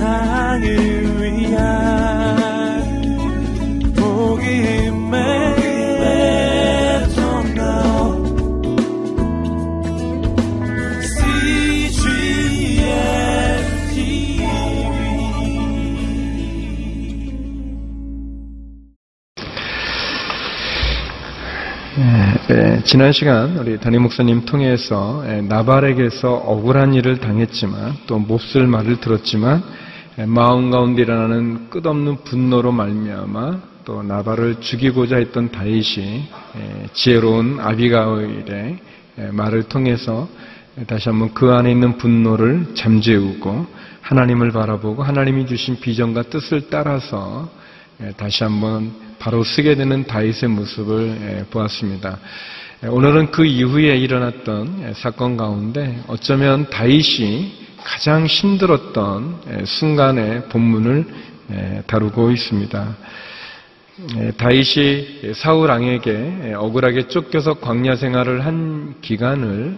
세상을 위한 복음의 네, 지난 시간 우리 담임 목사님 통해서 예, 나발에게서 억울한 일을 당했지만 또 몹쓸 말을 들었지만 예, 마음 가운데 일어나는 끝없는 분노로 말미암아 또 나발을 죽이고자 했던 다윗이 예, 지혜로운 아비가일의 말을 통해서 다시 한번 그 안에 있는 분노를 잠재우고 하나님을 바라보고 하나님이 주신 비전과 뜻을 따라서 다시 한번 바로 쓰게 되는 다윗의 모습을 예, 보았습니다. 예, 오늘은 그 이후에 일어났던 예, 사건 가운데 어쩌면 다윗이 가장 힘들었던 순간의 본문을 다루고 있습니다. 다윗이 사울 왕에게 억울하게 쫓겨서 광야 생활을 한 기간을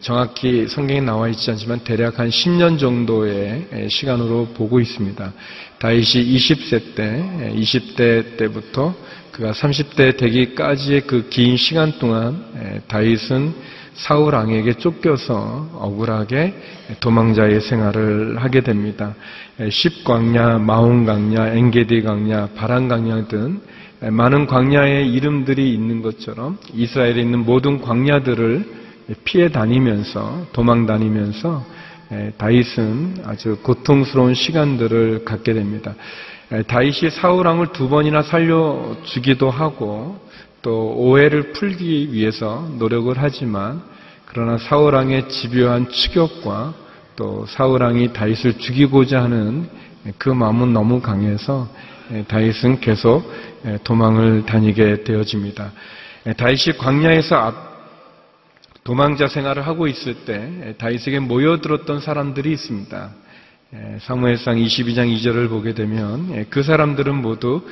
정확히 성경에 나와 있지 않지만 대략 한 10년 정도의 시간으로 보고 있습니다. 다윗이 20세 때, 20대 때부터 그가 30대 되기까지의 그 긴 시간 동안 다윗은 사울 왕에게 쫓겨서 억울하게 도망자의 생활을 하게 됩니다. 십광야, 마온광야, 엔게디 광야, 바란 광야 등 많은 광야의 이름들이 있는 것처럼 이스라엘에 있는 모든 광야들을 피해 다니면서 도망 다니면서 다윗은 아주 고통스러운 시간들을 갖게 됩니다. 다윗이 사울 왕을 두 번이나 살려 주기도 하고 또 오해를 풀기 위해서 노력을 하지만 그러나 사울 왕의 집요한 추격과 또 사울 왕이 다윗을 죽이고자 하는 그 마음은 너무 강해서 다윗은 계속 도망을 다니게 되어집니다. 다윗이 광야에서 도망자 생활을 하고 있을 때 다윗에게 모여들었던 사람들이 있습니다. 사무엘상 22장 2절을 보게 되면 그 사람들은 모두 어,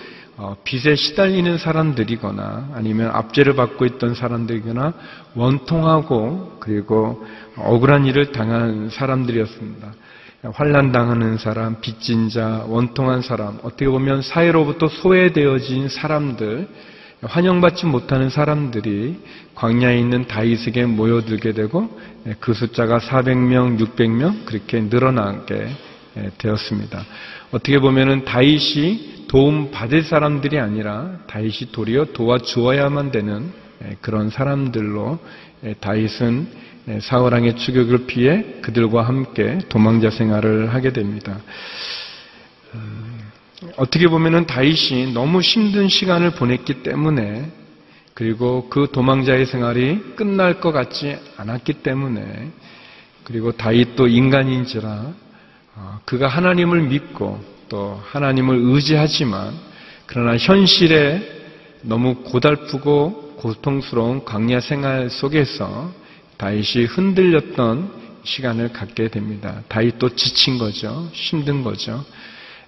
빚에 시달리는 사람들이거나 아니면 압제를 받고 있던 사람들이거나 원통하고 그리고 억울한 일을 당한 사람들이었습니다. 환란 당하는 사람, 빚진 자, 원통한 사람, 어떻게 보면 사회로부터 소외되어진 사람들, 환영받지 못하는 사람들이 광야에 있는 다윗에게 모여들게 되고 그 숫자가 400명, 600명 그렇게 늘어나게 되었습니다. 어떻게 보면은 다윗이 도움 받을 사람들이 아니라 다윗이 도리어 도와주어야만 되는 그런 사람들로 다윗은 사울 왕의 추격을 피해 그들과 함께 도망자 생활을 하게 됩니다. 음, 어떻게 보면은 다윗이 너무 힘든 시간을 보냈기 때문에 그리고 그 도망자의 생활이 끝날 것 같지 않았기 때문에 그리고 다윗도 인간인지라 어, 그가 하나님을 믿고 또 하나님을 의지하지만 그러나 현실에 너무 고달프고 고통스러운 광야 생활 속에서 다윗이 흔들렸던 시간을 갖게 됩니다. 다윗도 지친 거죠. 힘든 거죠.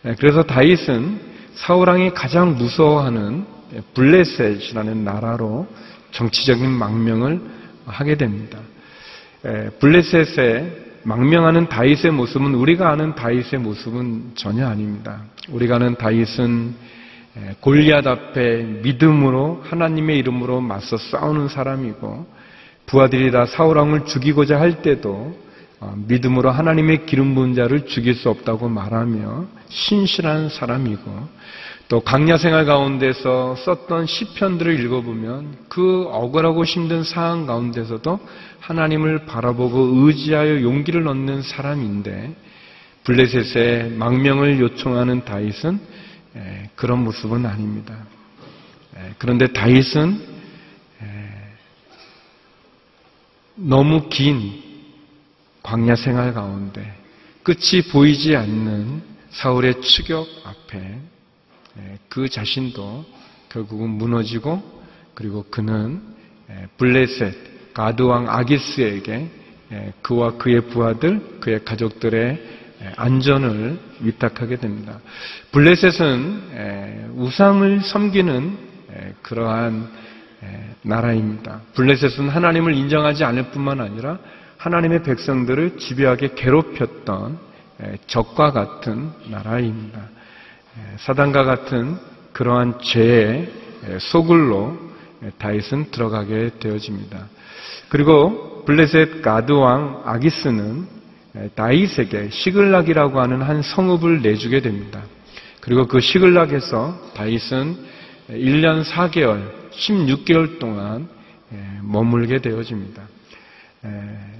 네, 그래서 다윗은 사울왕이 가장 무서워하는 블레셋이라는 나라로 정치적인 망명을 하게 됩니다. 블레셋에 망명하는 다윗의 모습은 우리가 아는 다윗의 모습은 전혀 아닙니다. 우리가 아는 다윗은 골리앗 앞에 믿음으로 하나님의 이름으로 맞서 싸우는 사람이고 부하들이 다 사울 왕을 죽이고자 할 때도 어, 믿음으로 하나님의 기름 부은 자를 죽일 수 없다고 말하며 신실한 사람이고 또 강야 생활 가운데서 썼던 시편들을 읽어보면 그 억울하고 힘든 상황 가운데서도 하나님을 바라보고 의지하여 용기를 얻는 사람인데 블레셋의 망명을 요청하는 다윗은 그런 모습은 아닙니다. 그런데 다윗은 너무 긴 광야 생활 가운데 끝이 보이지 않는 사울의 추격 앞에 예, 그 자신도 결국은 무너지고 그리고 그는 예, 블레셋 가드왕 아기스에게 예, 그와 그의 부하들 그의 가족들의 안전을 위탁하게 됩니다. 블레셋은 우상을 섬기는 그러한 나라입니다. 블레셋은 하나님을 인정하지 않을 뿐만 아니라 하나님의 백성들을 집요하게 괴롭혔던 적과 같은 나라입니다. 사단과 같은 그러한 죄의 소굴로 다윗은 들어가게 되어집니다. 그리고 블레셋 가드 왕 아기스는 다윗에게 시글락이라고 하는 한 성읍을 내주게 됩니다. 그리고 그 시글락에서 다윗은 1년 4개월, 16개월 동안 머물게 되어집니다.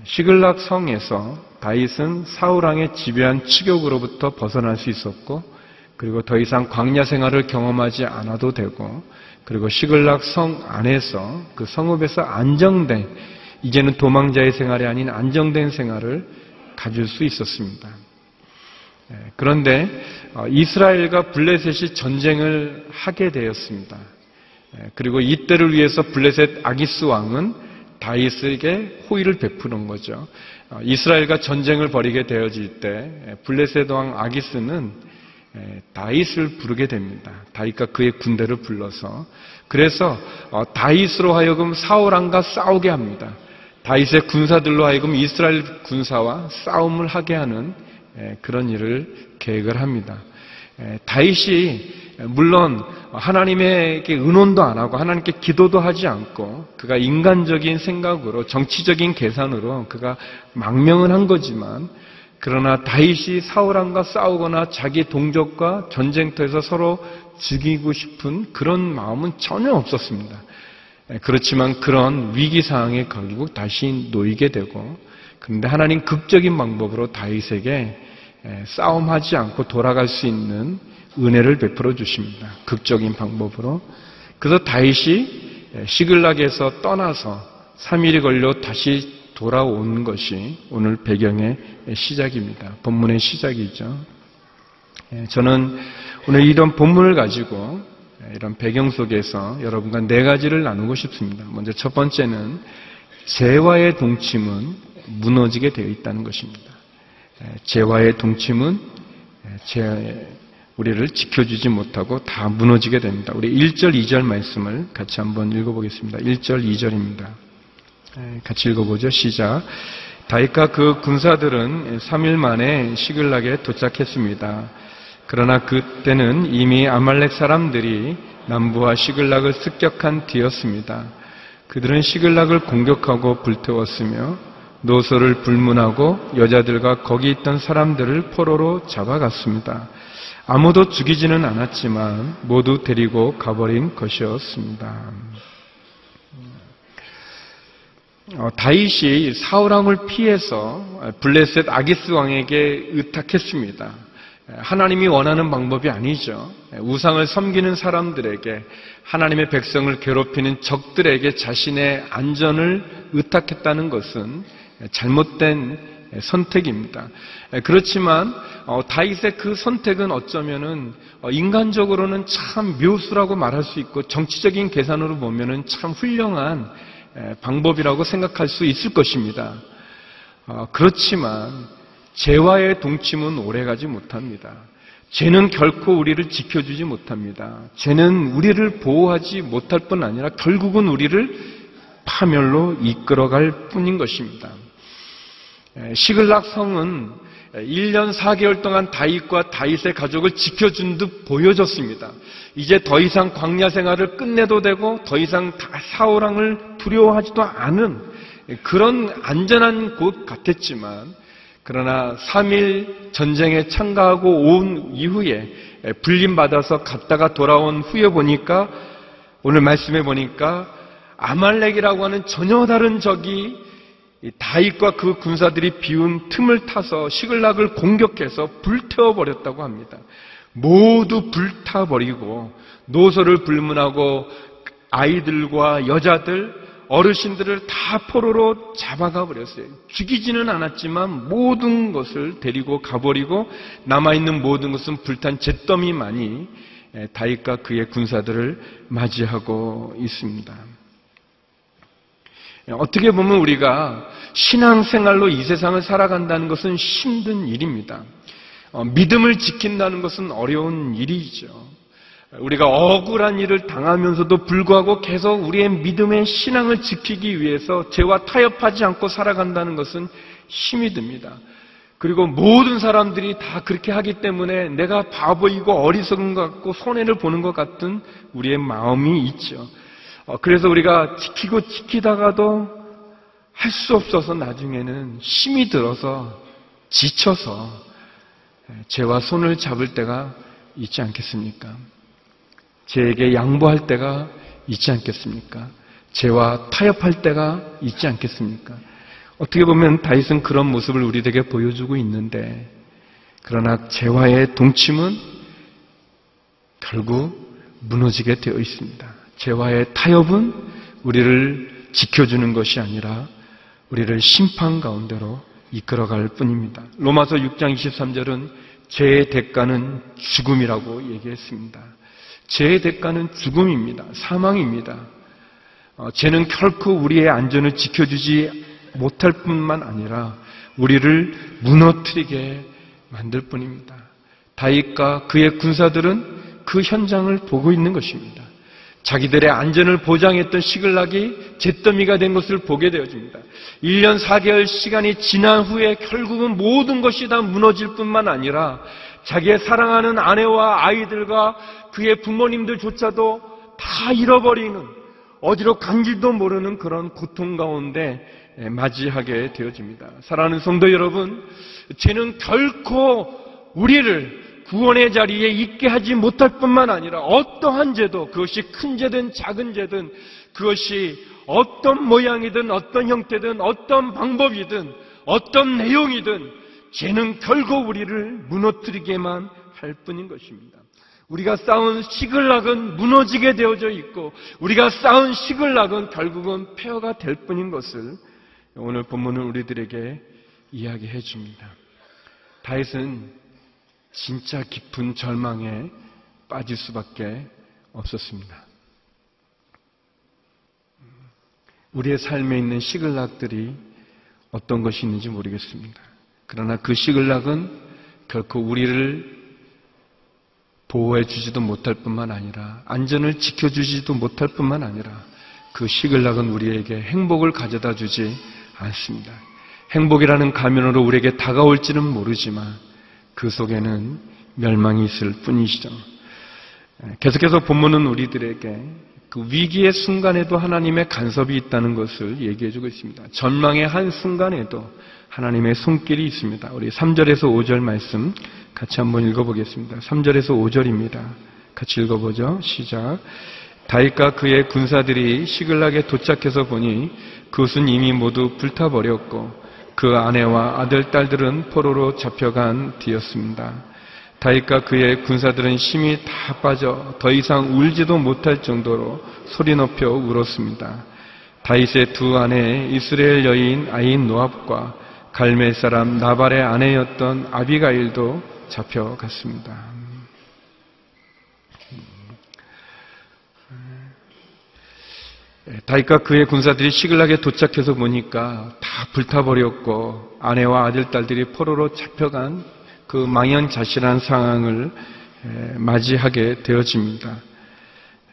시글락 성에서 다윗은 사울왕의 지배한 추격으로부터 벗어날 수 있었고 그리고 더 이상 광야 생활을 경험하지 않아도 되고 그리고 시글락 성 안에서 그 성읍에서 안정된 이제는 도망자의 생활이 아닌 안정된 생활을 가질 수 있었습니다. 그런데 어, 이스라엘과 블레셋이 전쟁을 하게 되었습니다. 그리고 이때를 위해서 블레셋 아기스 왕은 다윗에게 호의를 베푸는 거죠. 어, 이스라엘과 전쟁을 벌이게 되어질 때 블레셋 왕 아기스는 다윗을 부르게 됩니다. 다윗과 그의 군대를 불러서 그래서 어, 다윗으로 하여금 사울왕과 싸우게 합니다. 다윗의 군사들로 하여금 이스라엘 군사와 싸움을 하게 하는 그런 일을 계획을 합니다. 다윗이 물론 하나님에게 의논도 안 하고 하나님께 기도도 하지 않고 그가 인간적인 생각으로 정치적인 계산으로 그가 망명은 한 거지만 그러나 다윗이 사울왕과 싸우거나 자기 동족과 전쟁터에서 서로 죽이고 싶은 그런 마음은 전혀 없었습니다. 그렇지만 그런 위기 상황에 결국 다시 놓이게 되고 그런데 하나님 극적인 방법으로 다윗에게 싸움하지 않고 돌아갈 수 있는 은혜를 베풀어 주십니다. 극적인 방법으로. 그래서 다윗이 시글락에서 떠나서 3일이 걸려 다시 돌아온 것이 오늘 배경의 시작입니다. 본문의 시작이죠. 저는 오늘 이런 본문을 가지고 이런 배경 속에서 여러분과 네 가지를 나누고 싶습니다. 먼저 첫 번째는 재화의 동침은 무너지게 되어 있다는 것입니다. 재화의 동침은 우리를 지켜주지 못하고 다 무너지게 됩니다. 우리 1절, 2절 말씀을 같이 한번 읽어보겠습니다. 1절, 2절입니다. 같이 읽어보죠. 시작. 다윗과 그 군사들은 3일 만에 시글락에 도착했습니다. 그러나 그때는 이미 아말렉 사람들이 남부와 시글락을 습격한 뒤였습니다. 그들은 시글락을 공격하고 불태웠으며 노소를 불문하고 여자들과 거기 있던 사람들을 포로로 잡아갔습니다. 아무도 죽이지는 않았지만 모두 데리고 가버린 것이었습니다. 어, 다윗이 사울왕을 피해서 블레셋 아기스 왕에게 의탁했습니다. 하나님이 원하는 방법이 아니죠. 우상을 섬기는 사람들에게 하나님의 백성을 괴롭히는 적들에게 자신의 안전을 의탁했다는 것은 잘못된 선택입니다. 그렇지만 어, 다윗의 그 선택은 어쩌면은 어, 인간적으로는 참 묘수라고 말할 수 있고 정치적인 계산으로 보면은 참 훌륭한 방법이라고 생각할 수 있을 것입니다. 어, 그렇지만 죄와의 동침은 오래가지 못합니다. 죄는 결코 우리를 지켜주지 못합니다. 죄는 우리를 보호하지 못할 뿐 아니라 결국은 우리를 파멸로 이끌어갈 뿐인 것입니다. 시글락 성은 1년 4개월 동안 다윗과 다윗의 가족을 지켜준 듯 보여졌습니다. 이제 더 이상 광야 생활을 끝내도 되고 더 이상 사울왕을 두려워하지도 않은 그런 안전한 곳 같았지만 그러나 3일 전쟁에 참가하고 온 이후에 불림받아서 갔다가 돌아온 후에 보니까 오늘 말씀해 보니까 아말렉이라고 하는 전혀 다른 적이 다윗과 그 군사들이 비운 틈을 타서 시글락을 공격해서 불태워 버렸다고 합니다. 모두 불타 버리고 노소를 불문하고 아이들과 여자들, 어르신들을 다 포로로 잡아가 버렸어요. 죽이지는 않았지만 모든 것을 데리고 가버리고 남아있는 모든 것은 불탄 잿더미만이 다윗과 그의 군사들을 맞이하고 있습니다. 어떻게 보면 우리가 신앙생활로 이 세상을 살아간다는 것은 힘든 일입니다. 어, 믿음을 지킨다는 것은 어려운 일이죠. 우리가 억울한 일을 당하면서도 불구하고 계속 우리의 믿음의 신앙을 지키기 위해서 죄와 타협하지 않고 살아간다는 것은 힘이 듭니다. 그리고 모든 사람들이 다 그렇게 하기 때문에 내가 바보이고 어리석은 것 같고 손해를 보는 것 같은 우리의 마음이 있죠. 어, 그래서 우리가 지키고 지키다가도 할 수 없어서 나중에는 힘이 들어서 지쳐서 죄와 손을 잡을 때가 있지 않겠습니까? 죄에게 양보할 때가 있지 않겠습니까? 죄와 타협할 때가 있지 않겠습니까? 어떻게 보면 다윗은 그런 모습을 우리에게 보여주고 있는데 그러나 죄와의 동침은 결국 무너지게 되어 있습니다. 죄와의 타협은 우리를 지켜주는 것이 아니라 우리를 심판 가운데로 이끌어갈 뿐입니다. 로마서 6장 23절은 죄의 대가는 죽음이라고 얘기했습니다. 죄의 대가는 죽음입니다. 사망입니다. 어, 죄는 결코 우리의 안전을 지켜주지 못할 뿐만 아니라 우리를 무너뜨리게 만들 뿐입니다. 다윗과 그의 군사들은 그 현장을 보고 있는 것입니다. 자기들의 안전을 보장했던 시글락이 잿더미가 된 것을 보게 되어집니다. 1년 4개월 시간이 지난 후에 결국은 모든 것이 다 무너질 뿐만 아니라 자기의 사랑하는 아내와 아이들과 그의 부모님들조차도 다 잃어버리는 어디로 간지도 모르는 그런 고통 가운데 맞이하게 되어집니다. 사랑하는 성도 여러분, 죄는 결코 우리를 구원의 자리에 있게 하지 못할 뿐만 아니라 어떠한 죄도 그것이 큰 죄든 작은 죄든 그것이 어떤 모양이든 어떤 형태든 어떤 방법이든 어떤 내용이든 죄는 결국 우리를 무너뜨리게만 할 뿐인 것입니다. 우리가 쌓은 시글락은 무너지게 되어져 있고 우리가 쌓은 시글락은 결국은 폐허가 될 뿐인 것을 오늘 본문은 우리들에게 이야기해 줍니다. 다윗은 진짜 깊은 절망에 빠질 수밖에 없었습니다. 우리의 삶에 있는 시글락들이 어떤 것이 있는지 모르겠습니다. 그러나 그 시글락은 결코 우리를 보호해 주지도 못할 뿐만 아니라 안전을 지켜주지도 못할 뿐만 아니라 그 시글락은 우리에게 행복을 가져다 주지 않습니다. 행복이라는 가면으로 우리에게 다가올지는 모르지만 그 속에는 멸망이 있을 뿐이시죠. 계속해서 본문은 우리들에게 그 위기의 순간에도 하나님의 간섭이 있다는 것을 얘기해주고 있습니다. 전망의 한 순간에도 하나님의 손길이 있습니다. 우리 3절에서 5절 말씀 같이 한번 읽어보겠습니다. 3절에서 5절입니다. 같이 읽어보죠. 시작. 다윗과 그의 군사들이 시글락에 도착해서 보니 그것은 이미 모두 불타버렸고 그 아내와 아들, 딸들은 포로로 잡혀간 뒤였습니다. 다윗과 그의 군사들은 힘이 다 빠져 더 이상 울지도 못할 정도로 소리 높여 울었습니다. 다윗의 두 아내 이스라엘 여인 아인 노압과 갈멜 사람 나발의 아내였던 아비가일도 잡혀갔습니다. 예, 다윗과 그의 군사들이 시글락에 도착해서 보니까 다 불타버렸고 아내와 아들, 딸들이 포로로 잡혀간 그 망연자실한 상황을 예, 맞이하게 되어집니다.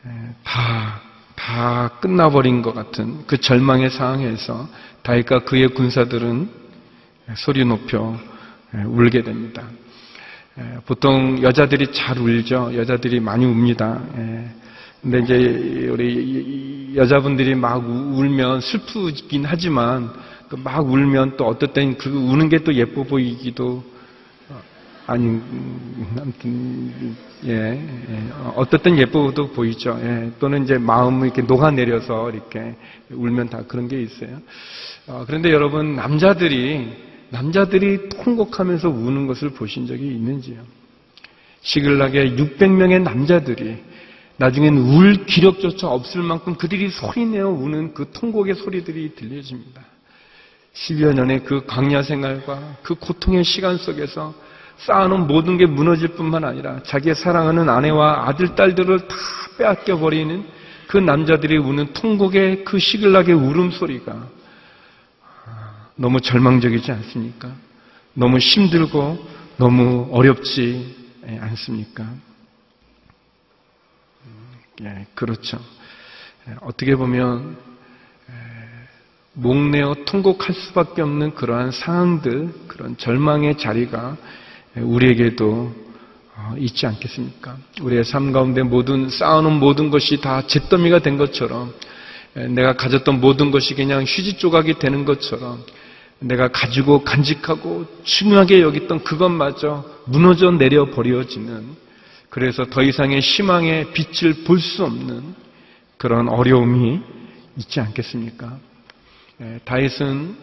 예, 다, 다 끝나버린 것 같은 그 절망의 상황에서 다윗과 그의 군사들은 소리 높여 울게 됩니다. 보통 여자들이 잘 울죠. 여자들이 많이 웁니다. 근데 이제 우리 여자분들이 막 울면 슬프긴 하지만 그막 울면 또 어떨 땐 그 우는 게 또 예뻐 보이기도 아니 아무튼 예, 예. 어떨 땐 예뻐도 보이죠. 예. 또는 이제 마음이 이렇게 녹아내려서 이렇게 울면 다 그런 게 있어요. 어, 그런데 여러분 남자들이 남자들이 통곡하면서 우는 것을 보신 적이 있는지요? 시글락에 600명의 남자들이 나중엔 울 기력조차 없을 만큼 그들이 소리내어 우는 그 통곡의 소리들이 들려집니다. 10여 년의 그 광야 생활과 그 고통의 시간 속에서 쌓아놓은 모든 게 무너질 뿐만 아니라 자기의 사랑하는 아내와 아들, 딸들을 다 빼앗겨 버리는 그 남자들이 우는 통곡의 그 시글락의 울음소리가 너무 절망적이지 않습니까? 너무 힘들고 너무 어렵지 않습니까? 예, 그렇죠. 예, 어떻게 보면 예, 목내어 통곡할 수밖에 없는 그러한 상황들, 그런 절망의 자리가 우리에게도 어, 있지 않겠습니까? 우리의 삶 가운데 모든 쌓아놓은 모든 것이 다 잿더미가 된 것처럼 내가 가졌던 모든 것이 그냥 휴지 조각이 되는 것처럼 내가 가지고 간직하고 중요하게 여겼던 그것마저 무너져 내려 버려지는 그래서 더 이상의 희망의 빛을 볼 수 없는 그런 어려움이 있지 않겠습니까? 다윗은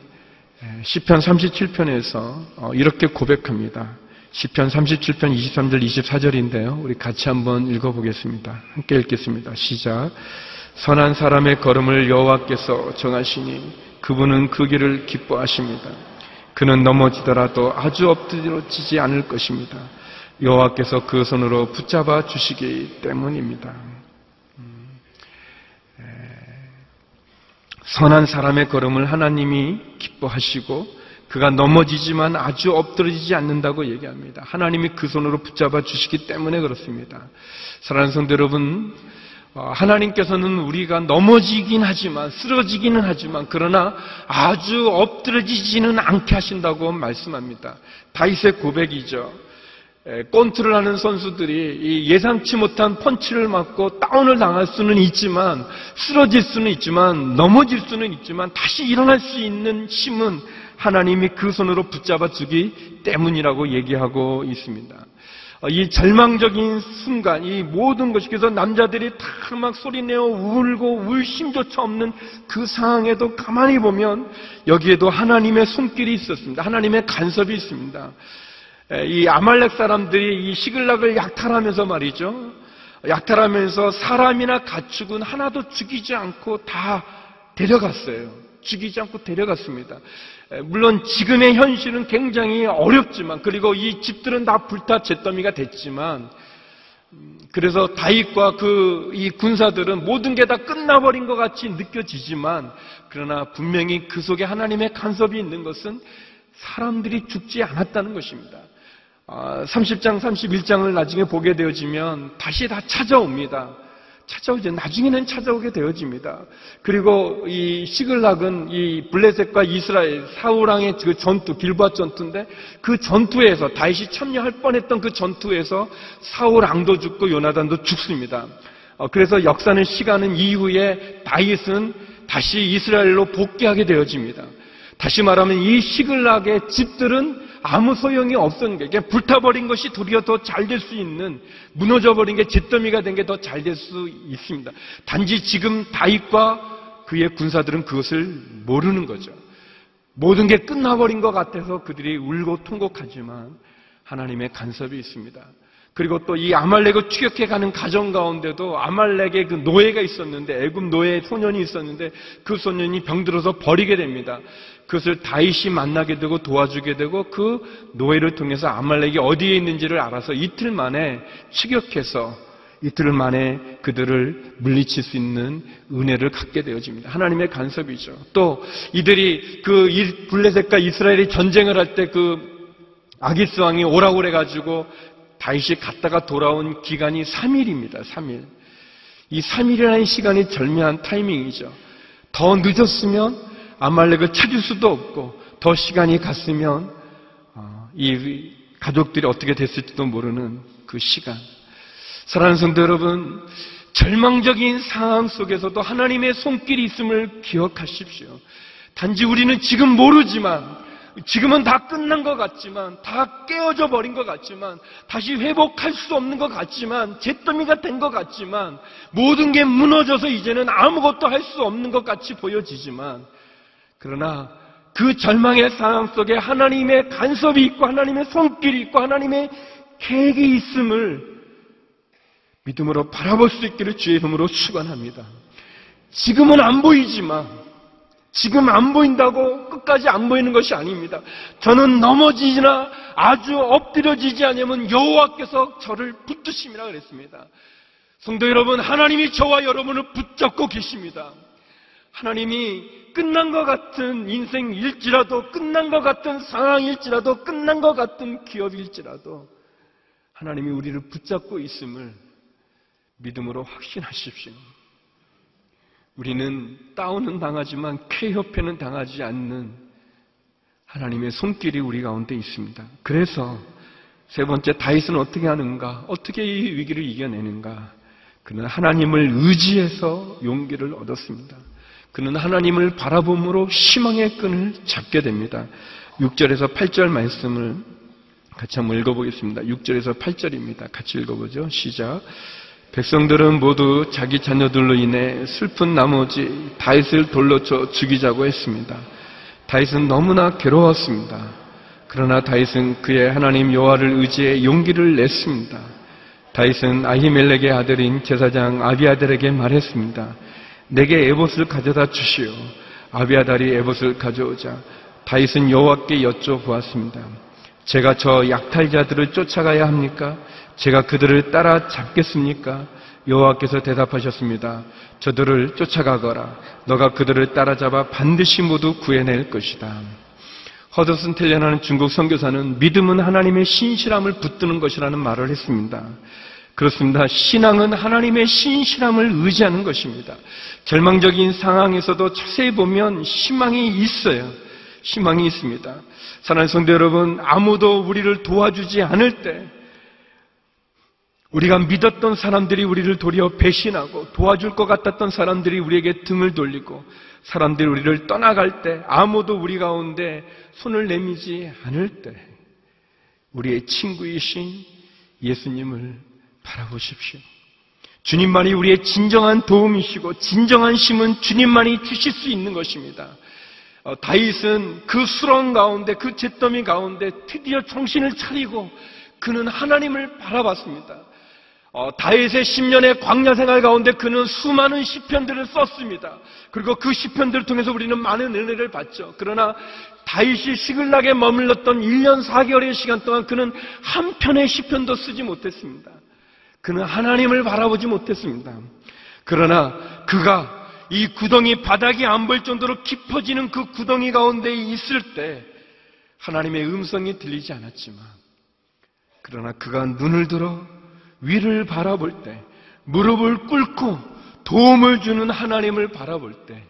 시편 37편에서 어, 이렇게 고백합니다. 시편 37편 23절 24절인데요. 우리 같이 한번 읽어보겠습니다. 함께 읽겠습니다. 시작. 선한 사람의 걸음을 여호와께서 정하시니 그분은 그 길을 기뻐하십니다. 그는 넘어지더라도 아주 엎드러지지 않을 것입니다. 여호와께서 그 손으로 붙잡아 주시기 때문입니다. 음, 선한 사람의 걸음을 하나님이 기뻐하시고 그가 넘어지지만 아주 엎드러지지 않는다고 얘기합니다. 하나님이 그 손으로 붙잡아 주시기 때문에 그렇습니다. 사랑하는 성도 여러분, 어, 하나님께서는 우리가 넘어지긴 하지만 쓰러지기는 하지만 그러나 아주 엎드러지지는 않게 하신다고 말씀합니다. 다윗의 고백이죠. 꼰트를 하는 선수들이 예상치 못한 펀치를 맞고 다운을 당할 수는 있지만 쓰러질 수는 있지만 넘어질 수는 있지만 다시 일어날 수 있는 힘은 하나님이 그 손으로 붙잡아 주기 때문이라고 얘기하고 있습니다. 어, 이 절망적인 순간, 이 모든 것이 그래서 남자들이 다 막 소리내어 울고 울 힘조차 없는 그 상황에도 가만히 보면 여기에도 하나님의 손길이 있었습니다. 하나님의 간섭이 있습니다. 이 아말렉 사람들이 이 시글락을 약탈하면서 말이죠. 약탈하면서 사람이나 가축은 하나도 죽이지 않고 다 데려갔어요. 죽이지 않고 데려갔습니다. 물론 지금의 현실은 굉장히 어렵지만 그리고 이 집들은 다 불타 잿더미가 됐지만 음, 그래서 다윗과 그 이 군사들은 모든 게 다 끝나버린 것 같이 느껴지지만 그러나 분명히 그 속에 하나님의 간섭이 있는 것은 사람들이 죽지 않았다는 것입니다. 30장, 아, 31장을 나중에 보게 되어지면 다시 다 찾아옵니다. 찾아오죠. 나중에는 찾아오게 되어집니다. 그리고 이 시글락은 이 블레셋과 이스라엘 사우랑의 그 전투 길바 전투인데 그 전투에서 다윗이 참여할 뻔했던 그 전투에서 사우랑도 죽고 요나단도 죽습니다. 어, 그래서 역사는 시간은 이후에 다윗은 다시 이스라엘로 복귀하게 되어집니다. 다시 말하면 이 시글락의 집들은 아무 소용이 없었는 게 불타버린 것이 도리어 더 잘 될 수 있는 무너져버린 게 잿더미가 된 게 더 잘 될 수 있습니다. 단지 지금 다윗과 그의 군사들은 그것을 모르는 거죠. 모든 게 끝나버린 것 같아서 그들이 울고 통곡하지만 하나님의 간섭이 있습니다. 그리고 또 이 아말렉을 추격해 가는 가정 가운데도 아말렉의 그 노예가 있었는데 애굽 노예 소년이 있었는데 그 소년이 병들어서 버리게 됩니다. 그것을 다윗이 만나게 되고 도와주게 되고 그 노예를 통해서 아말렉이 어디에 있는지를 알아서 이틀 만에 추격해서 이틀 만에 그들을 물리칠 수 있는 은혜를 갖게 되어집니다. 하나님의 간섭이죠. 또 이들이 그 블레셋과 이스라엘이 전쟁을 할 때 그 아기스 왕이 오라고 그래가지고 다윗이 갔다가 돌아온 기간이 3일입니다. 3일. 이 3일이라는 시간이 절묘한 타이밍이죠. 더 늦었으면 아말렉을 찾을 수도 없고 더 시간이 갔으면 어, 이 가족들이 어떻게 됐을지도 모르는 그 시간. 사랑하는 성도 여러분, 절망적인 상황 속에서도 하나님의 손길이 있음을 기억하십시오. 단지 우리는 지금 모르지만 지금은 다 끝난 것 같지만, 다 깨어져 버린 것 같지만, 다시 회복할 수 없는 것 같지만, 잿더미가 된 것 같지만, 모든 게 무너져서 이제는 아무것도 할 수 없는 것 같이 보여지지만, 그러나 그 절망의 상황 속에 하나님의 간섭이 있고, 하나님의 손길이 있고, 하나님의 계획이 있음을 믿음으로 바라볼 수 있기를 주의 이름으로 축원합니다. 지금은 안 보이지만, 지금 안 보인다고 끝까지 안 보이는 것이 아닙니다. 저는 넘어지지나 아주 엎드려지지 않으면 여호와께서 저를 붙드심이라 그랬습니다. 성도 여러분, 하나님이 저와 여러분을 붙잡고 계십니다. 하나님이 끝난 것 같은 인생일지라도, 끝난 것 같은 상황일지라도, 끝난 것 같은 기업일지라도, 하나님이 우리를 붙잡고 있음을 믿음으로 확신하십시오. 우리는 다운은 당하지만 쾌협회는 당하지 않는 하나님의 손길이 우리 가운데 있습니다. 그래서 세 번째 다윗은 어떻게 하는가? 어떻게 이 위기를 이겨내는가? 그는 하나님을 의지해서 용기를 얻었습니다. 그는 하나님을 바라봄으로 희망의 끈을 잡게 됩니다. 6절에서 8절 말씀을 같이 한번 읽어보겠습니다. 6절에서 8절입니다. 같이 읽어보죠. 시작. 백성들은 모두 자기 자녀들로 인해 슬픈 나머지 다윗을 돌로 쳐 죽이자고 했습니다. 다윗은 너무나 괴로웠습니다. 그러나 다윗은 그의 하나님 여호와를 의지해 용기를 냈습니다. 다윗은 아히멜렉의 아들인 제사장 아비아들에게 말했습니다. 내게 에봇을 가져다 주시오. 아비아달이 에봇을 가져오자 다윗은 여호와께 여쭤보았습니다. 제가 저 약탈자들을 쫓아가야 합니까? 제가 그들을 따라 잡겠습니까? 여호와께서 대답하셨습니다. 저들을 쫓아가거라. 너가 그들을 따라잡아 반드시 모두 구해낼 것이다. 허드슨 텔레라는 중국 선교사는 믿음은 하나님의 신실함을 붙드는 것이라는 말을 했습니다. 그렇습니다. 신앙은 하나님의 신실함을 의지하는 것입니다. 절망적인 상황에서도 자세히 보면 희망이 있어요. 희망이 있습니다. 사랑하는 성도 여러분, 아무도 우리를 도와주지 않을 때, 우리가 믿었던 사람들이 우리를 도리어 배신하고 도와줄 것 같았던 사람들이 우리에게 등을 돌리고 사람들이 우리를 떠나갈 때 아무도 우리 가운데 손을 내미지 않을 때 우리의 친구이신 예수님을 바라보십시오. 주님만이 우리의 진정한 도움이시고 진정한 힘은 주님만이 주실 수 있는 것입니다. 어, 다윗은 그 수렁 가운데 그 잿더미 가운데 드디어 정신을 차리고 그는 하나님을 바라봤습니다. 어, 다윗의 10년의 광야 생활 가운데 그는 수많은 시편들을 썼습니다. 그리고 그 시편들을 통해서 우리는 많은 은혜를 받죠. 그러나 다윗이 시글락에 머물렀던 1년 4개월의 시간 동안 그는 한 편의 시편도 쓰지 못했습니다. 그는 하나님을 바라보지 못했습니다. 그러나 그가 이 구덩이 바닥이 안 보일 정도로 깊어지는 그 구덩이 가운데 있을 때 하나님의 음성이 들리지 않았지만 그러나 그가 눈을 들어 위를 바라볼 때 무릎을 꿇고 도움을 주는 하나님을 바라볼 때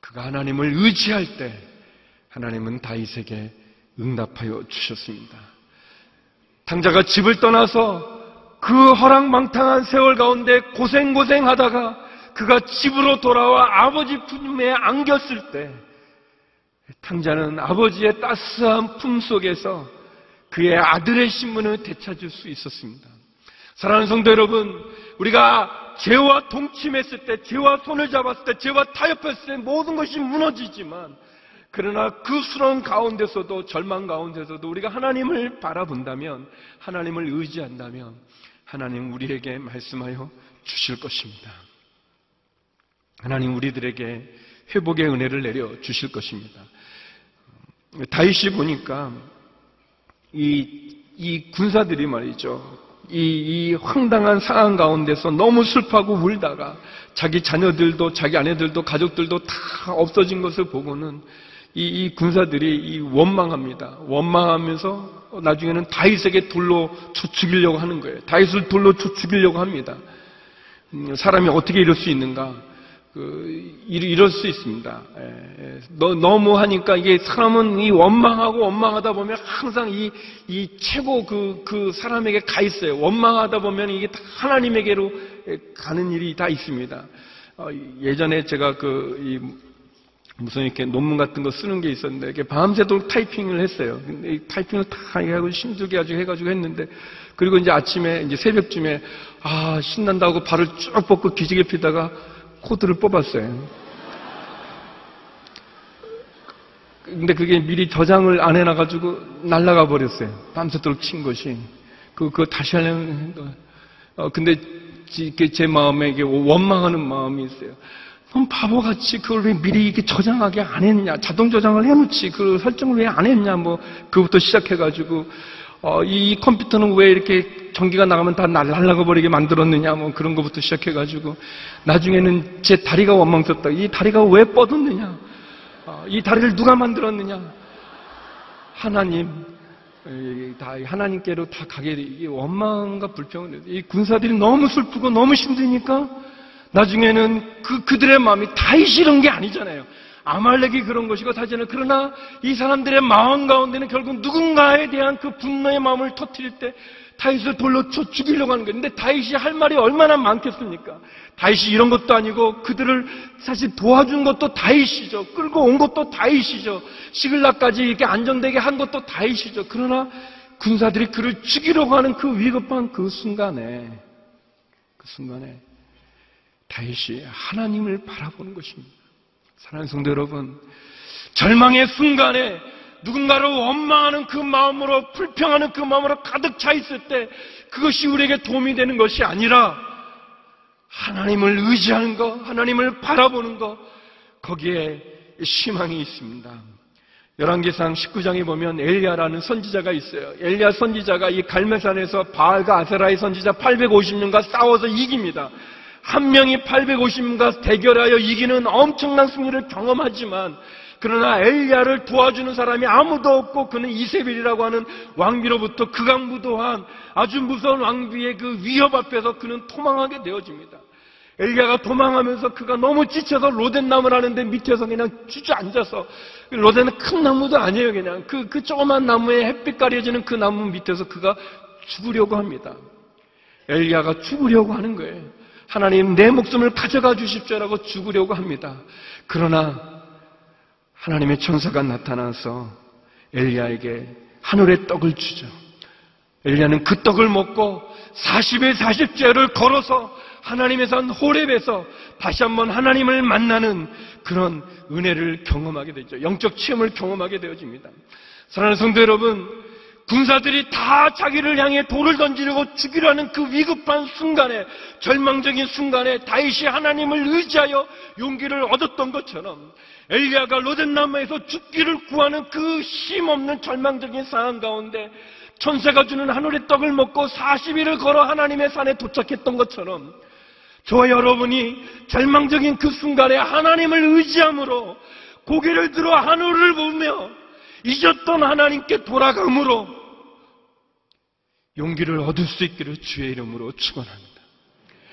그가 하나님을 의지할 때 하나님은 다윗에게 응답하여 주셨습니다. 당자가 집을 떠나서 그 허랑망탕한 세월 가운데 고생고생 하다가 그가 집으로 돌아와 아버지 품에 안겼을 때 탕자는 아버지의 따스한 품 속에서 그의 아들의 신문을 되찾을 수 있었습니다. 사랑하는 성도 여러분, 우리가 죄와 동침했을 때, 죄와 손을 잡았을 때, 죄와 타협했을 때 모든 것이 무너지지만 그러나 그 수렁 가운데서도 절망 가운데서도 우리가 하나님을 바라본다면 하나님을 의지한다면 하나님 우리에게 말씀하여 주실 것입니다. 하나님 우리들에게 회복의 은혜를 내려 주실 것입니다. 다윗이 보니까 이, 이 군사들이 말이죠. 이, 이 황당한 상황 가운데서 너무 슬퍼하고 울다가 자기 자녀들도 자기 아내들도 가족들도 다 없어진 것을 보고는 이, 이 군사들이 이 원망합니다. 원망하면서 나중에는 다윗에게 돌로 쳐 죽이려고 하는 거예요. 다윗을 돌로 쳐 죽이려고 합니다. 음, 사람이 어떻게 이럴 수 있는가? 그, 이럴 수 있습니다. 예, 예. 너무 하니까 이게 사람은 이 원망하고 원망하다 보면 항상 이, 이 최고 그, 그 사람에게 가 있어요. 원망하다 보면 이게 하나님에게로 가는 일이 다 있습니다. 어, 예전에 제가 그, 이, 무슨 이렇게 논문 같은 거 쓰는 게 있었는데 이렇게 밤새도록 타이핑을 했어요. 근데 이 타이핑을 다 해가지고 힘들게 아주 해가지고 했는데 그리고 이제 아침에 이제 새벽쯤에 아 신난다고 발을 쭉 뻗고 기지개 피다가 코드를 뽑았어요. 근데 그게 미리 저장을 안 해놔가지고 날라가 버렸어요. 밤새도록 친 것이. 그, 그거 다시 하려면, 어, 근데 제 마음에 이게 원망하는 마음이 있어요. 그럼 바보같이 그걸 왜 미리 이렇게 저장하게 안 했냐? 자동 저장을 해놓지. 그 설정을 왜 안 했냐? 뭐, 그부터 시작해가지고, 어, 이 컴퓨터는 왜 이렇게 전기가 나가면 다 날라가 버리게 만들었느냐? 뭐 그런 것부터 시작해가지고, 나중에는 제 다리가 원망스럽다. 이 다리가 왜 뻗었느냐? 어, 이 다리를 누가 만들었느냐? 하나님. 다 하나님께로 다 가게 이 원망과 불평을 이 군사들이 너무 슬프고 너무 힘드니까 나중에는 그, 그들의 마음이 이런 게 아니잖아요. 아말렉이 그런 것이고 다지는 그러나 이 사람들의 마음 가운데는 결국 누군가에 대한 그 분노의 마음을 터뜨릴 때 다윗을 돌로 쳐 죽이려고 하는 거예요. 근데 다윗이 할 말이 얼마나 많겠습니까? 다윗이 이런 것도 아니고 그들을 사실 도와준 것도 다윗이죠. 끌고 온 것도 다윗이죠. 시글라까지 이렇게 안정되게 한 것도 다윗이죠. 그러나 군사들이 그를 죽이려고 하는 그 위급한 그 순간에 그 순간에 다윗이 하나님을 바라보는 것입니다. 사랑하는 성도 여러분, 절망의 순간에 누군가를 원망하는 그 마음으로 불평하는 그 마음으로 가득 차 있을 때 그것이 우리에게 도움이 되는 것이 아니라 하나님을 의지하는 것, 하나님을 바라보는 것, 거기에 희망이 있습니다. 열왕기상 19장에 보면 엘리야라는 선지자가 있어요. 엘리야 선지자가 이 갈매산에서 바알과 아세라의 선지자 850년과 싸워서 이깁니다. 한 명이 850년과 대결하여 이기는 엄청난 승리를 경험하지만 그러나 엘리야를 도와주는 사람이 아무도 없고 그는 이세벨이라고 하는 왕비로부터 극악무도한 아주 무서운 왕비의 그 위협 앞에서 그는 도망하게 되어집니다. 엘리야가 도망하면서 그가 너무 지쳐서 로덴 나무를 하는데 밑에서 그냥 주저앉아서 로덴은 큰 나무도 아니에요 그냥 그, 그 조그만 나무에 햇빛 가려지는 그 나무 밑에서 그가 죽으려고 합니다. 엘리야가 죽으려고 하는 거예요. 하나님 내 목숨을 가져가 주십시오라고 죽으려고 합니다. 그러나 하나님의 천사가 나타나서 엘리야에게 하늘의 떡을 주죠. 엘리야는 그 떡을 먹고 40의 40죄를 걸어서 하나님의 산 호렙에서 다시 한번 하나님을 만나는 그런 은혜를 경험하게 되죠. 영적 체험을 경험하게 되어집니다. 사랑하는 성도 여러분, 군사들이 다 자기를 향해 돌을 던지려고 죽이려는 그 위급한 순간에 절망적인 순간에 다윗이 하나님을 의지하여 용기를 얻었던 것처럼 엘리야가 로덴나무에서 죽기를 구하는 그 힘없는 절망적인 상황 가운데 천사가 주는 하늘의 떡을 먹고 40일을 걸어 하나님의 산에 도착했던 것처럼 저와 여러분이 절망적인 그 순간에 하나님을 의지함으로 고개를 들어 하늘을 보며 잊었던 하나님께 돌아감으로 용기를 얻을 수 있기를 주의 이름으로 축원합니다.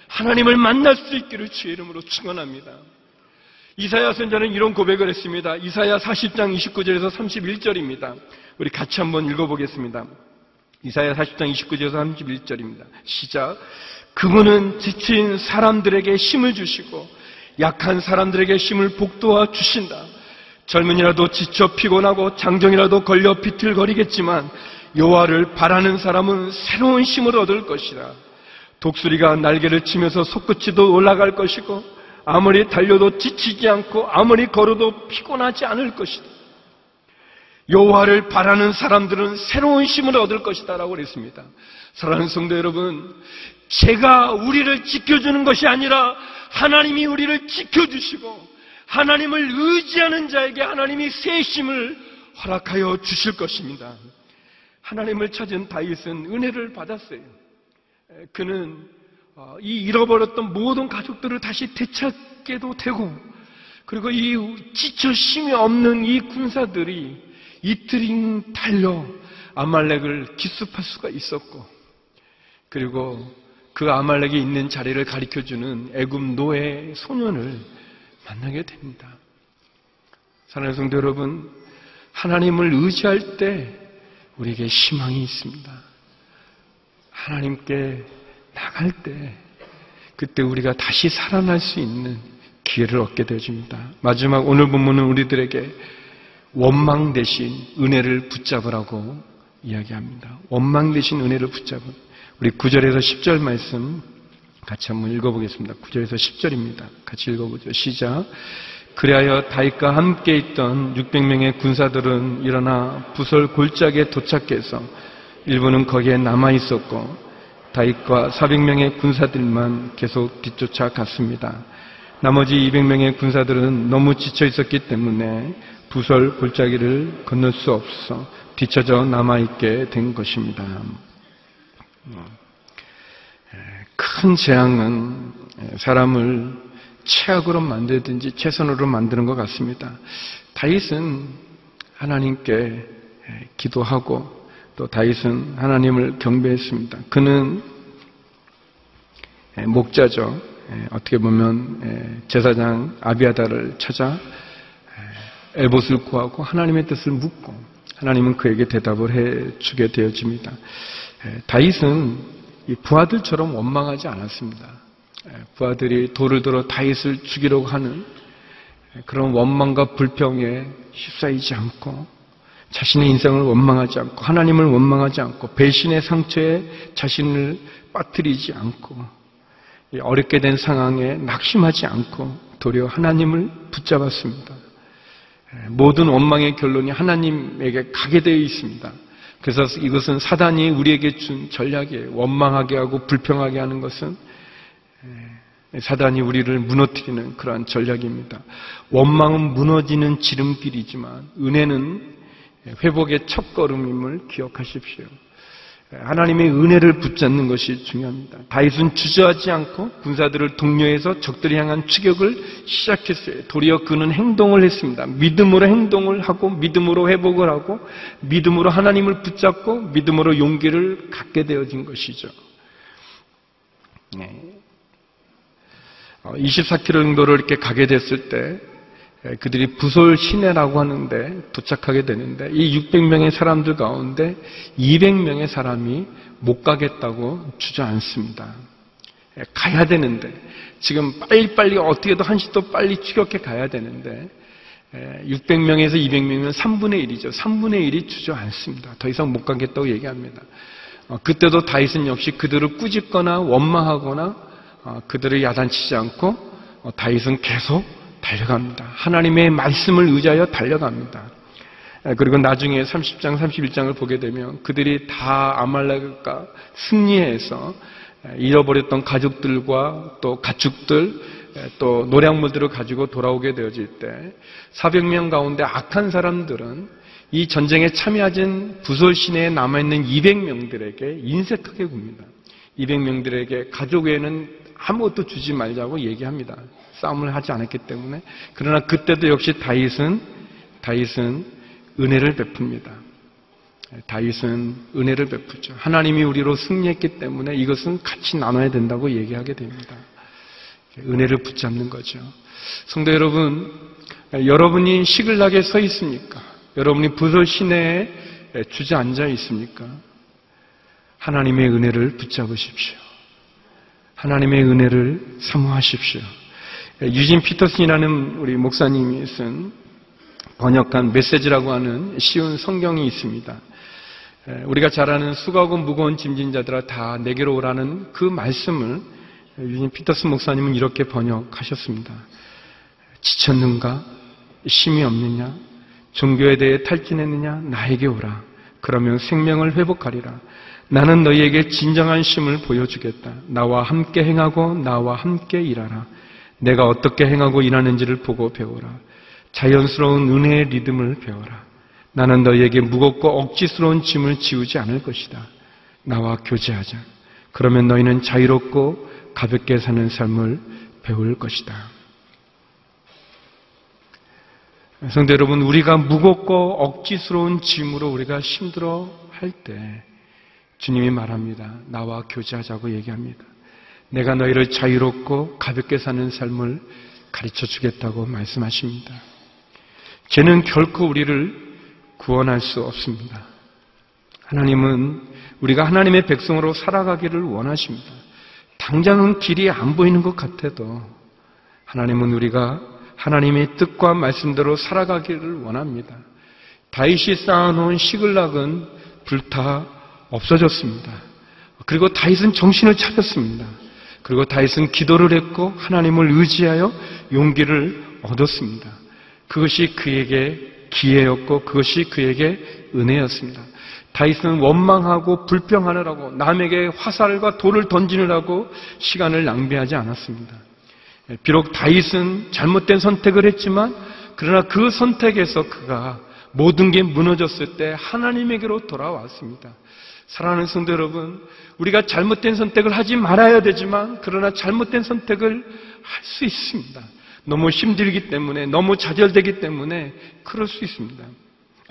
하나님을 만날 수 있기를 주의 이름으로 축원합니다. 이사야 선자는 이런 고백을 했습니다. 이사야 40장 29절에서 31절입니다. 우리 같이 한번 읽어보겠습니다. 이사야 40장 29절에서 31절입니다. 시작. 그분은 지친 사람들에게 힘을 주시고 약한 사람들에게 힘을 복도와 주신다. 젊은이라도 지쳐 피곤하고 장정이라도 걸려 비틀거리겠지만 여호와를 바라는 사람은 새로운 힘을 얻을 것이라. 독수리가 날개를 치면서 솟구치도 올라갈 것이고 아무리 달려도 지치지 않고 아무리 걸어도 피곤하지 않을 것이다. 여호와를 바라는 사람들은 새로운 힘을 얻을 것이다라고 그랬습니다. 사랑하는 성도 여러분, 제가 우리를 지켜주는 것이 아니라 하나님이 우리를 지켜주시고 하나님을 의지하는 자에게 하나님이 새 힘을 허락하여 주실 것입니다. 하나님을 찾은 다윗은 은혜를 받았어요. 그는 어, 이 잃어버렸던 모든 가족들을 다시 되찾게도 되고 그리고 이 지쳐 힘이 없는 이 군사들이 이틀인 달려 아말렉을 기습할 수가 있었고 그리고 그 아말렉이 있는 자리를 가리켜주는 애굽 노예 소년을 만나게 됩니다. 사랑하는 성도 여러분, 하나님을 의지할 때 우리에게 희망이 있습니다. 하나님께 나갈 때 그때 우리가 다시 살아날 수 있는 기회를 얻게 되어집니다. 마지막 오늘 본문은 우리들에게 원망 대신 은혜를 붙잡으라고 이야기합니다. 원망 대신 은혜를 붙잡은 우리 9절에서 10절 말씀 같이 한번 읽어보겠습니다. 9절에서 10절입니다. 같이 읽어보죠. 시작. 그리하여 다윗과 함께 있던 600명의 군사들은 일어나 부설 골짜기에 도착해서 일부는 거기에 남아 있었고 다윗과 400명의 군사들만 계속 뒤쫓아 갔습니다. 나머지 200명의 군사들은 너무 지쳐 있었기 때문에 부설 골짜기를 건널 수 없어 뒤쳐져 남아 있게 된 것입니다. 큰 재앙은 사람을 최악으로 만들든지 최선으로 만드는 것 같습니다. 다윗은 하나님께 기도하고 또 다윗은 하나님을 경배했습니다. 그는 목자죠. 예, 어떻게 보면 예, 제사장 아비아다를 찾아 예, 엘봇을 구하고 하나님의 뜻을 묻고 하나님은 그에게 대답을 해 주게 되어집니다. 다윗은 부하들처럼 원망하지 않았습니다. 부하들이 돌을 들어 다윗을 죽이려고 하는 그런 원망과 불평에 휩싸이지 않고 자신의 인생을 원망하지 않고 하나님을 원망하지 않고 배신의 상처에 자신을 빠뜨리지 않고 어렵게 된 상황에 낙심하지 않고 도리어 하나님을 붙잡았습니다. 모든 원망의 결론이 하나님에게 가게 되어 있습니다. 그래서 이것은 사단이 우리에게 준 전략이에요. 원망하게 하고 불평하게 하는 것은 사단이 우리를 무너뜨리는 그러한 전략입니다. 원망은 무너지는 지름길이지만 은혜는 회복의 첫 걸음임을 기억하십시오. 하나님의 은혜를 붙잡는 것이 중요합니다. 다윗은 주저하지 않고 군사들을 독려해서 적들이 향한 추격을 시작했어요. 도리어 그는 행동을 했습니다. 믿음으로 행동을 하고 믿음으로 회복을 하고 믿음으로 하나님을 붙잡고 믿음으로 용기를 갖게 되어진 것이죠. 24km 어, 정도를 이렇게 가게 됐을 때 그들이 부솔 시내라고 하는데 도착하게 되는데 이 600명의 사람들 가운데 200명의 사람이 못 가겠다고 주저앉습니다. 가야 되는데 지금 빨리빨리 어떻게든 한시도 빨리 추격해 가야 되는데 600명에서 200명이면 3분의 1이죠. 3분의 1이 주저앉습니다. 더 이상 못 가겠다고 얘기합니다. 어, 그때도 다윗은 역시 그들을 꾸짖거나 원망하거나 어, 그들을 야단치지 않고 어, 다윗은 계속 달려갑니다. 하나님의 말씀을 의지하여 달려갑니다. 그리고 나중에 30장, 31장을 보게 되면 그들이 다 아말렉과 승리해서 잃어버렸던 가족들과 또 가축들 또 노량물들을 가지고 돌아오게 되어질 때 400명 가운데 악한 사람들은 이 전쟁에 참여하진 시내에 남아있는 200명들에게 인색하게 굽니다. 200명들에게 가족 외에는 아무것도 주지 말자고 얘기합니다. 싸움을 하지 않았기 때문에 그러나 그때도 역시 다윗은 다윗은 은혜를 베풉니다. 다윗은 은혜를 베푸죠. 하나님이 우리로 승리했기 때문에 이것은 같이 나눠야 된다고 얘기하게 됩니다. 은혜를 붙잡는 거죠. 성도 여러분, 여러분이 시글나게 서 있습니까? 여러분이 부설 시내에 주저앉아 있습니까? 하나님의 은혜를 붙잡으십시오. 하나님의 은혜를 사모하십시오. 유진 피터슨이라는 우리 목사님이 쓴 번역한 메시지라고 하는 쉬운 성경이 있습니다. 우리가 잘 아는 수고하고 무거운 짐진 자들아 다 내게로 오라는 그 말씀을 유진 피터슨 목사님은 이렇게 번역하셨습니다. 지쳤는가? 힘이 없느냐? 종교에 대해 탈진했느냐? 나에게 오라. 그러면 생명을 회복하리라. 나는 너희에게 진정한 힘을 보여주겠다. 나와 함께 행하고 나와 함께 일하라. 내가 어떻게 행하고 일하는지를 보고 배워라. 자연스러운 은혜의 리듬을 배워라. 나는 너희에게 무겁고 억지스러운 짐을 지우지 않을 것이다. 나와 교제하자. 그러면 너희는 자유롭고 가볍게 사는 삶을 배울 것이다. 성대 여러분, 우리가 무겁고 억지스러운 짐으로 우리가 힘들어 할 때 주님이 말합니다. 나와 교제하자고 얘기합니다. 내가 너희를 자유롭고 가볍게 사는 삶을 가르쳐 주겠다고 말씀하십니다. 죄는 결코 우리를 구원할 수 없습니다. 하나님은 우리가 하나님의 백성으로 살아가기를 원하십니다. 당장은 길이 안 보이는 것 같아도 하나님은 우리가 하나님의 뜻과 말씀대로 살아가기를 원합니다. 다윗이 쌓아놓은 시글락은 불타 없어졌습니다. 그리고 다윗은 정신을 차렸습니다. 그리고 다윗은 기도를 했고 하나님을 의지하여 용기를 얻었습니다. 그것이 그에게 기회였고 그것이 그에게 은혜였습니다. 다윗은 원망하고 불평하느라고 남에게 화살과 돌을 던지느라고 시간을 낭비하지 않았습니다. 비록 다윗은 잘못된 선택을 했지만 그러나 그 선택에서 그가 모든 게 무너졌을 때 하나님에게로 돌아왔습니다. 사랑하는 성도 여러분, 우리가 잘못된 선택을 하지 말아야 되지만, 그러나 잘못된 선택을 할 수 있습니다. 너무 힘들기 때문에, 너무 좌절되기 때문에, 그럴 수 있습니다.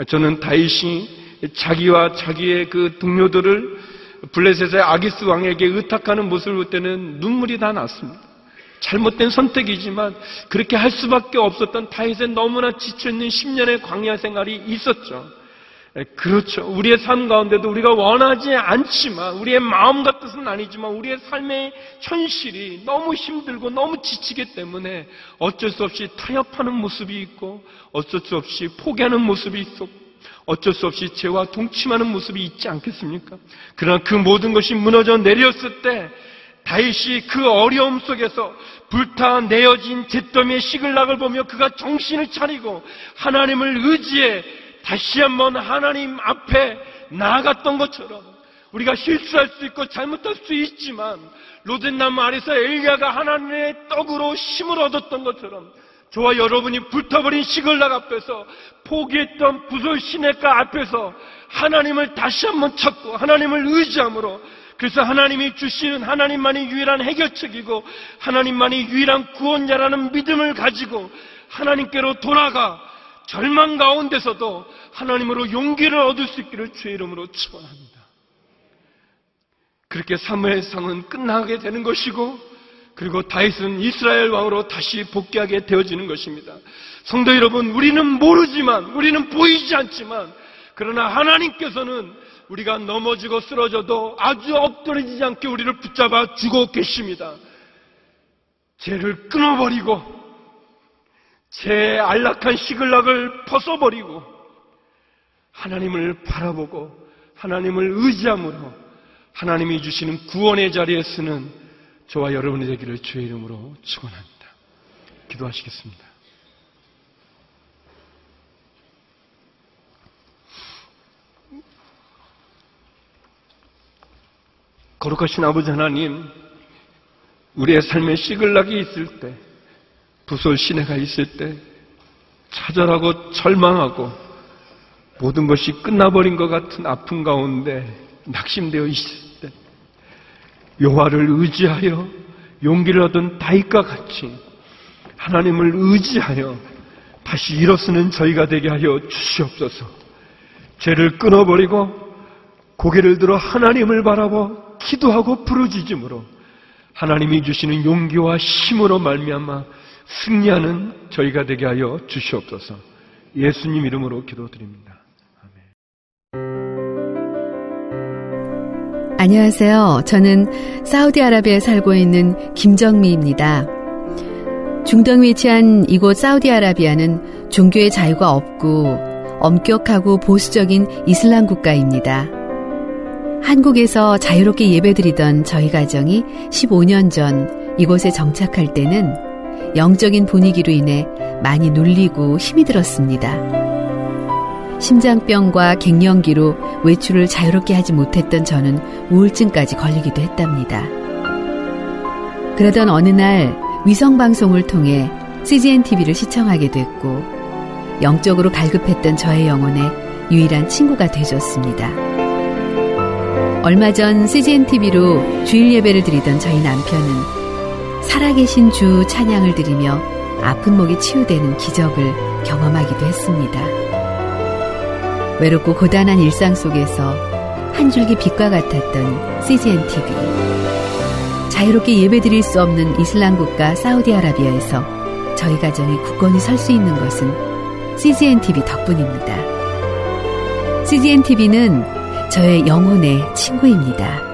저는 다윗이 자기와 자기의 그 동료들을 블레셋의 아기스 왕에게 의탁하는 모습을 볼 때는 눈물이 다 났습니다. 잘못된 선택이지만 그렇게 할 수밖에 없었던 다윗의 너무나 지쳐있는 10년의 광야 생활이 있었죠. 그렇죠. 우리의 삶 가운데도 우리가 원하지 않지만, 우리의 마음 같은 아니지만, 우리의 삶의 현실이 너무 힘들고 너무 지치기 때문에 어쩔 수 없이 타협하는 모습이 있고, 어쩔 수 없이 포기하는 모습이 있었고, 어쩔 수 없이 죄와 동침하는 모습이 있지 않겠습니까? 그러나 그 모든 것이 무너져 내렸을 때, 다윗이 그 어려움 속에서 불타 내어진 잿더미의 시글락을 보며 그가 정신을 차리고 하나님을 의지해 다시 한번 하나님 앞에 나아갔던 것처럼 우리가 실수할 수 있고 잘못할 수 있지만 로젠나무 아래서 엘리야가 하나님의 떡으로 힘을 얻었던 것처럼 저와 여러분이 불타버린 시글락 앞에서 포기했던 부설 시내가 앞에서 하나님을 다시 한번 찾고 하나님을 의지함으로 그래서 하나님이 주시는 하나님만이 유일한 해결책이고 하나님만이 유일한 구원자라는 믿음을 가지고 하나님께로 돌아가 절망 가운데서도 하나님으로 용기를 얻을 수 있기를 주의 이름으로 축원합니다. 그렇게 사무엘상은 끝나게 되는 것이고 그리고 다윗은 이스라엘 왕으로 다시 복귀하게 되어지는 것입니다. 성도 여러분, 우리는 모르지만 우리는 보이지 않지만 그러나 하나님께서는 우리가 넘어지고 쓰러져도 아주 엎드러지지 않게 우리를 붙잡아 주고 계십니다. 죄를 끊어버리고 제 안락한 시글락을 벗어버리고 하나님을 바라보고 하나님을 의지함으로 하나님이 주시는 구원의 자리에 서는 저와 여러분이 되기를 주의 이름으로 축원합니다. 기도하시겠습니다. 거룩하신 아버지 하나님, 우리의 삶에 시글락이 있을 때, 부설 시내가 있을 때 좌절하고 절망하고 모든 것이 끝나버린 것 같은 아픔 가운데 낙심되어 있을 때 여호와를 의지하여 용기를 얻은 다윗과 같이 하나님을 의지하여 다시 일어서는 저희가 되게 하여 주시옵소서. 죄를 끊어버리고 고개를 들어 하나님을 바라보 기도하고 부르짖음으로 하나님이 주시는 용기와 힘으로 말미암아 승리하는 저희가 되게 하여 주시옵소서. 예수님 이름으로 기도드립니다. 안녕하세요. 저는 사우디아라비아에 살고 있는 김정미입니다. 중동에 위치한 이곳 사우디아라비아는 종교의 자유가 없고 엄격하고 보수적인 이슬람 국가입니다. 한국에서 자유롭게 예배드리던 저희 가정이 15년 전 이곳에 정착할 때는 영적인 분위기로 인해 많이 눌리고 힘이 들었습니다. 심장병과 갱년기로 외출을 자유롭게 하지 못했던 저는 우울증까지 걸리기도 했답니다. 그러던 어느 날 위성방송을 통해 CGN TV를 시청하게 됐고 영적으로 갈급했던 저의 영혼에 유일한 친구가 되줬습니다. 얼마 전 CGN TV로 주일 예배를 드리던 저희 남편은 살아계신 주 찬양을 드리며 아픈 목이 치유되는 기적을 경험하기도 했습니다. 외롭고 고단한 일상 속에서 한 줄기 빛과 같았던 CGN TV. 자유롭게 예배드릴 수 없는 이슬람 국가 사우디아라비아에서 저희 가정이 굳건히 설 수 있는 것은 CGN TV 덕분입니다. CGN TV는 저의 영혼의 친구입니다.